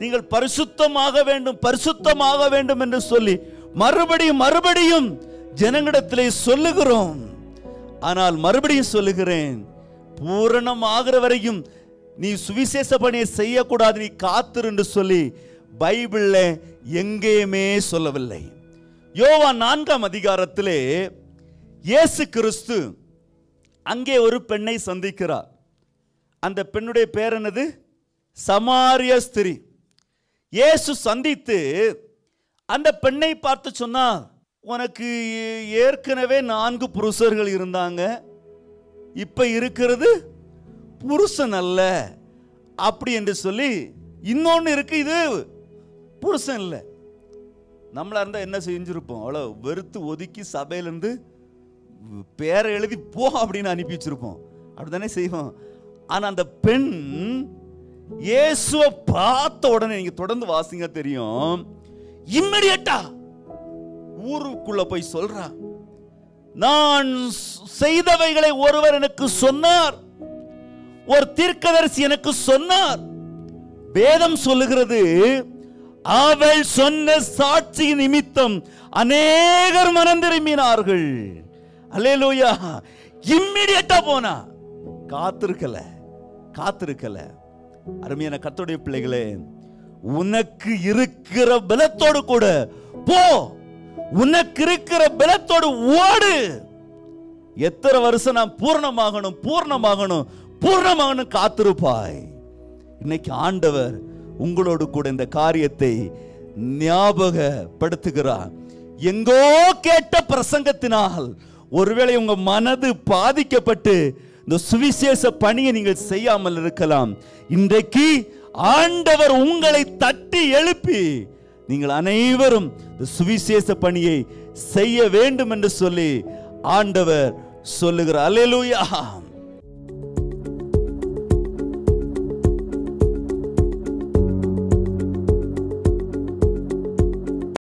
நீங்கள் பரிசுத்தமாக வேண்டும் பரிசுத்தமாக வேண்டும் என்று சொல்லி மறுபடியும் மறுபடியும் ஜனங்களிடத்திலே சொல்லுகிறோம். ஆனால் மறுபடியும் சொல்லுகிறேன் பூரணமாகிற வரையும் நீ சுவிசேஷ பணியை செய்யக்கூடாது நீ காத்துரு என்று சொல்லி பைபிளில் எங்கேயுமே சொல்லவில்லை. யோவா நான்காம் அதிகாரத்திலே இயேசு கிறிஸ்து அங்கே ஒரு பெண்ணை சந்திக்கிறார். அந்த பெண்ணுடைய பேர் என்னது? சமாரிய ஸ்திரீ. இயேசு சந்தித்து அந்த பெண்ணை பார்த்து சொன்னார் உனக்கு ஏற்கனவே நான்கு புருஷர்கள் இருந்தாங்க. இப்ப இருக்கிறது புருஷன் அல்ல. அப்படி என்று சொல்லி இன்னொன்னு இருக்கு இது புருஷன் இல்லை. நம்மளா இருந்தா என்ன செஞ்சிருப்போம்? அவ்வளோ வெறுத்து ஒதுக்கி சபையிலேருந்து பேரை எழுதி போ அப்படின்னு அனுப்பி வச்சிருப்போம். அப்படிதானே செய்வோம். ஆனால் அந்த பெண் இயேசுவை பார்த்த உடனே நீங்க தொடர்ந்து வாசிங்க தெரியும். இம்மிடியட்டா ஊருக்குள்ள போய் சொல்றா நான் செய்தவைகளை ஒருவர் எனக்கு சொன்னார். ஒரு தீர்க்கதரிசி எனக்கு சொன்னார். வேதம் சொல்லுகிறது அவள் சொன்ன சாட்சி நிமித்தம் அநேகர் மனம் திரும்பினார்கள். அல்லேலூயா. இம்மிடியட்டா போனா காத்திருக்கல காத்திருக்கல. அருமையான கத்தோடைய பிள்ளைகளே உனக்கு இருக்கிற பலத்தோடு கூட போ. உனக்கு இருக்கிற பலத்தோடு ஓடு. எத்தனை வருஷம் நான் பூர்ணமாகணும் பூர்ணமாகணும் பூர்ணமாகணும் காத்திருப்பாய். இன்னைக்கு ஆண்டவர் உங்களோடு கூட இந்த காரியத்தை ஞாபகப்படுத்துகிறார். எங்கோ கேட்ட பிரசங்கத்தினால் ஒருவேளை உங்க மனது பாதிக்கப்பட்டு இந்த சுவிசேஷ பணியை நீங்கள் செய்யாமல் இருக்கலாம். இன்றைக்கு ஆண்டவர் உங்களை தட்டி எழுப்பி நீங்கள் அனைவரும் இந்த சுவிசேஷ பணியை செய்ய வேண்டும் என்று சொல்லி ஆண்டவர் சொல்லுகிறார். அல்லேலூயா.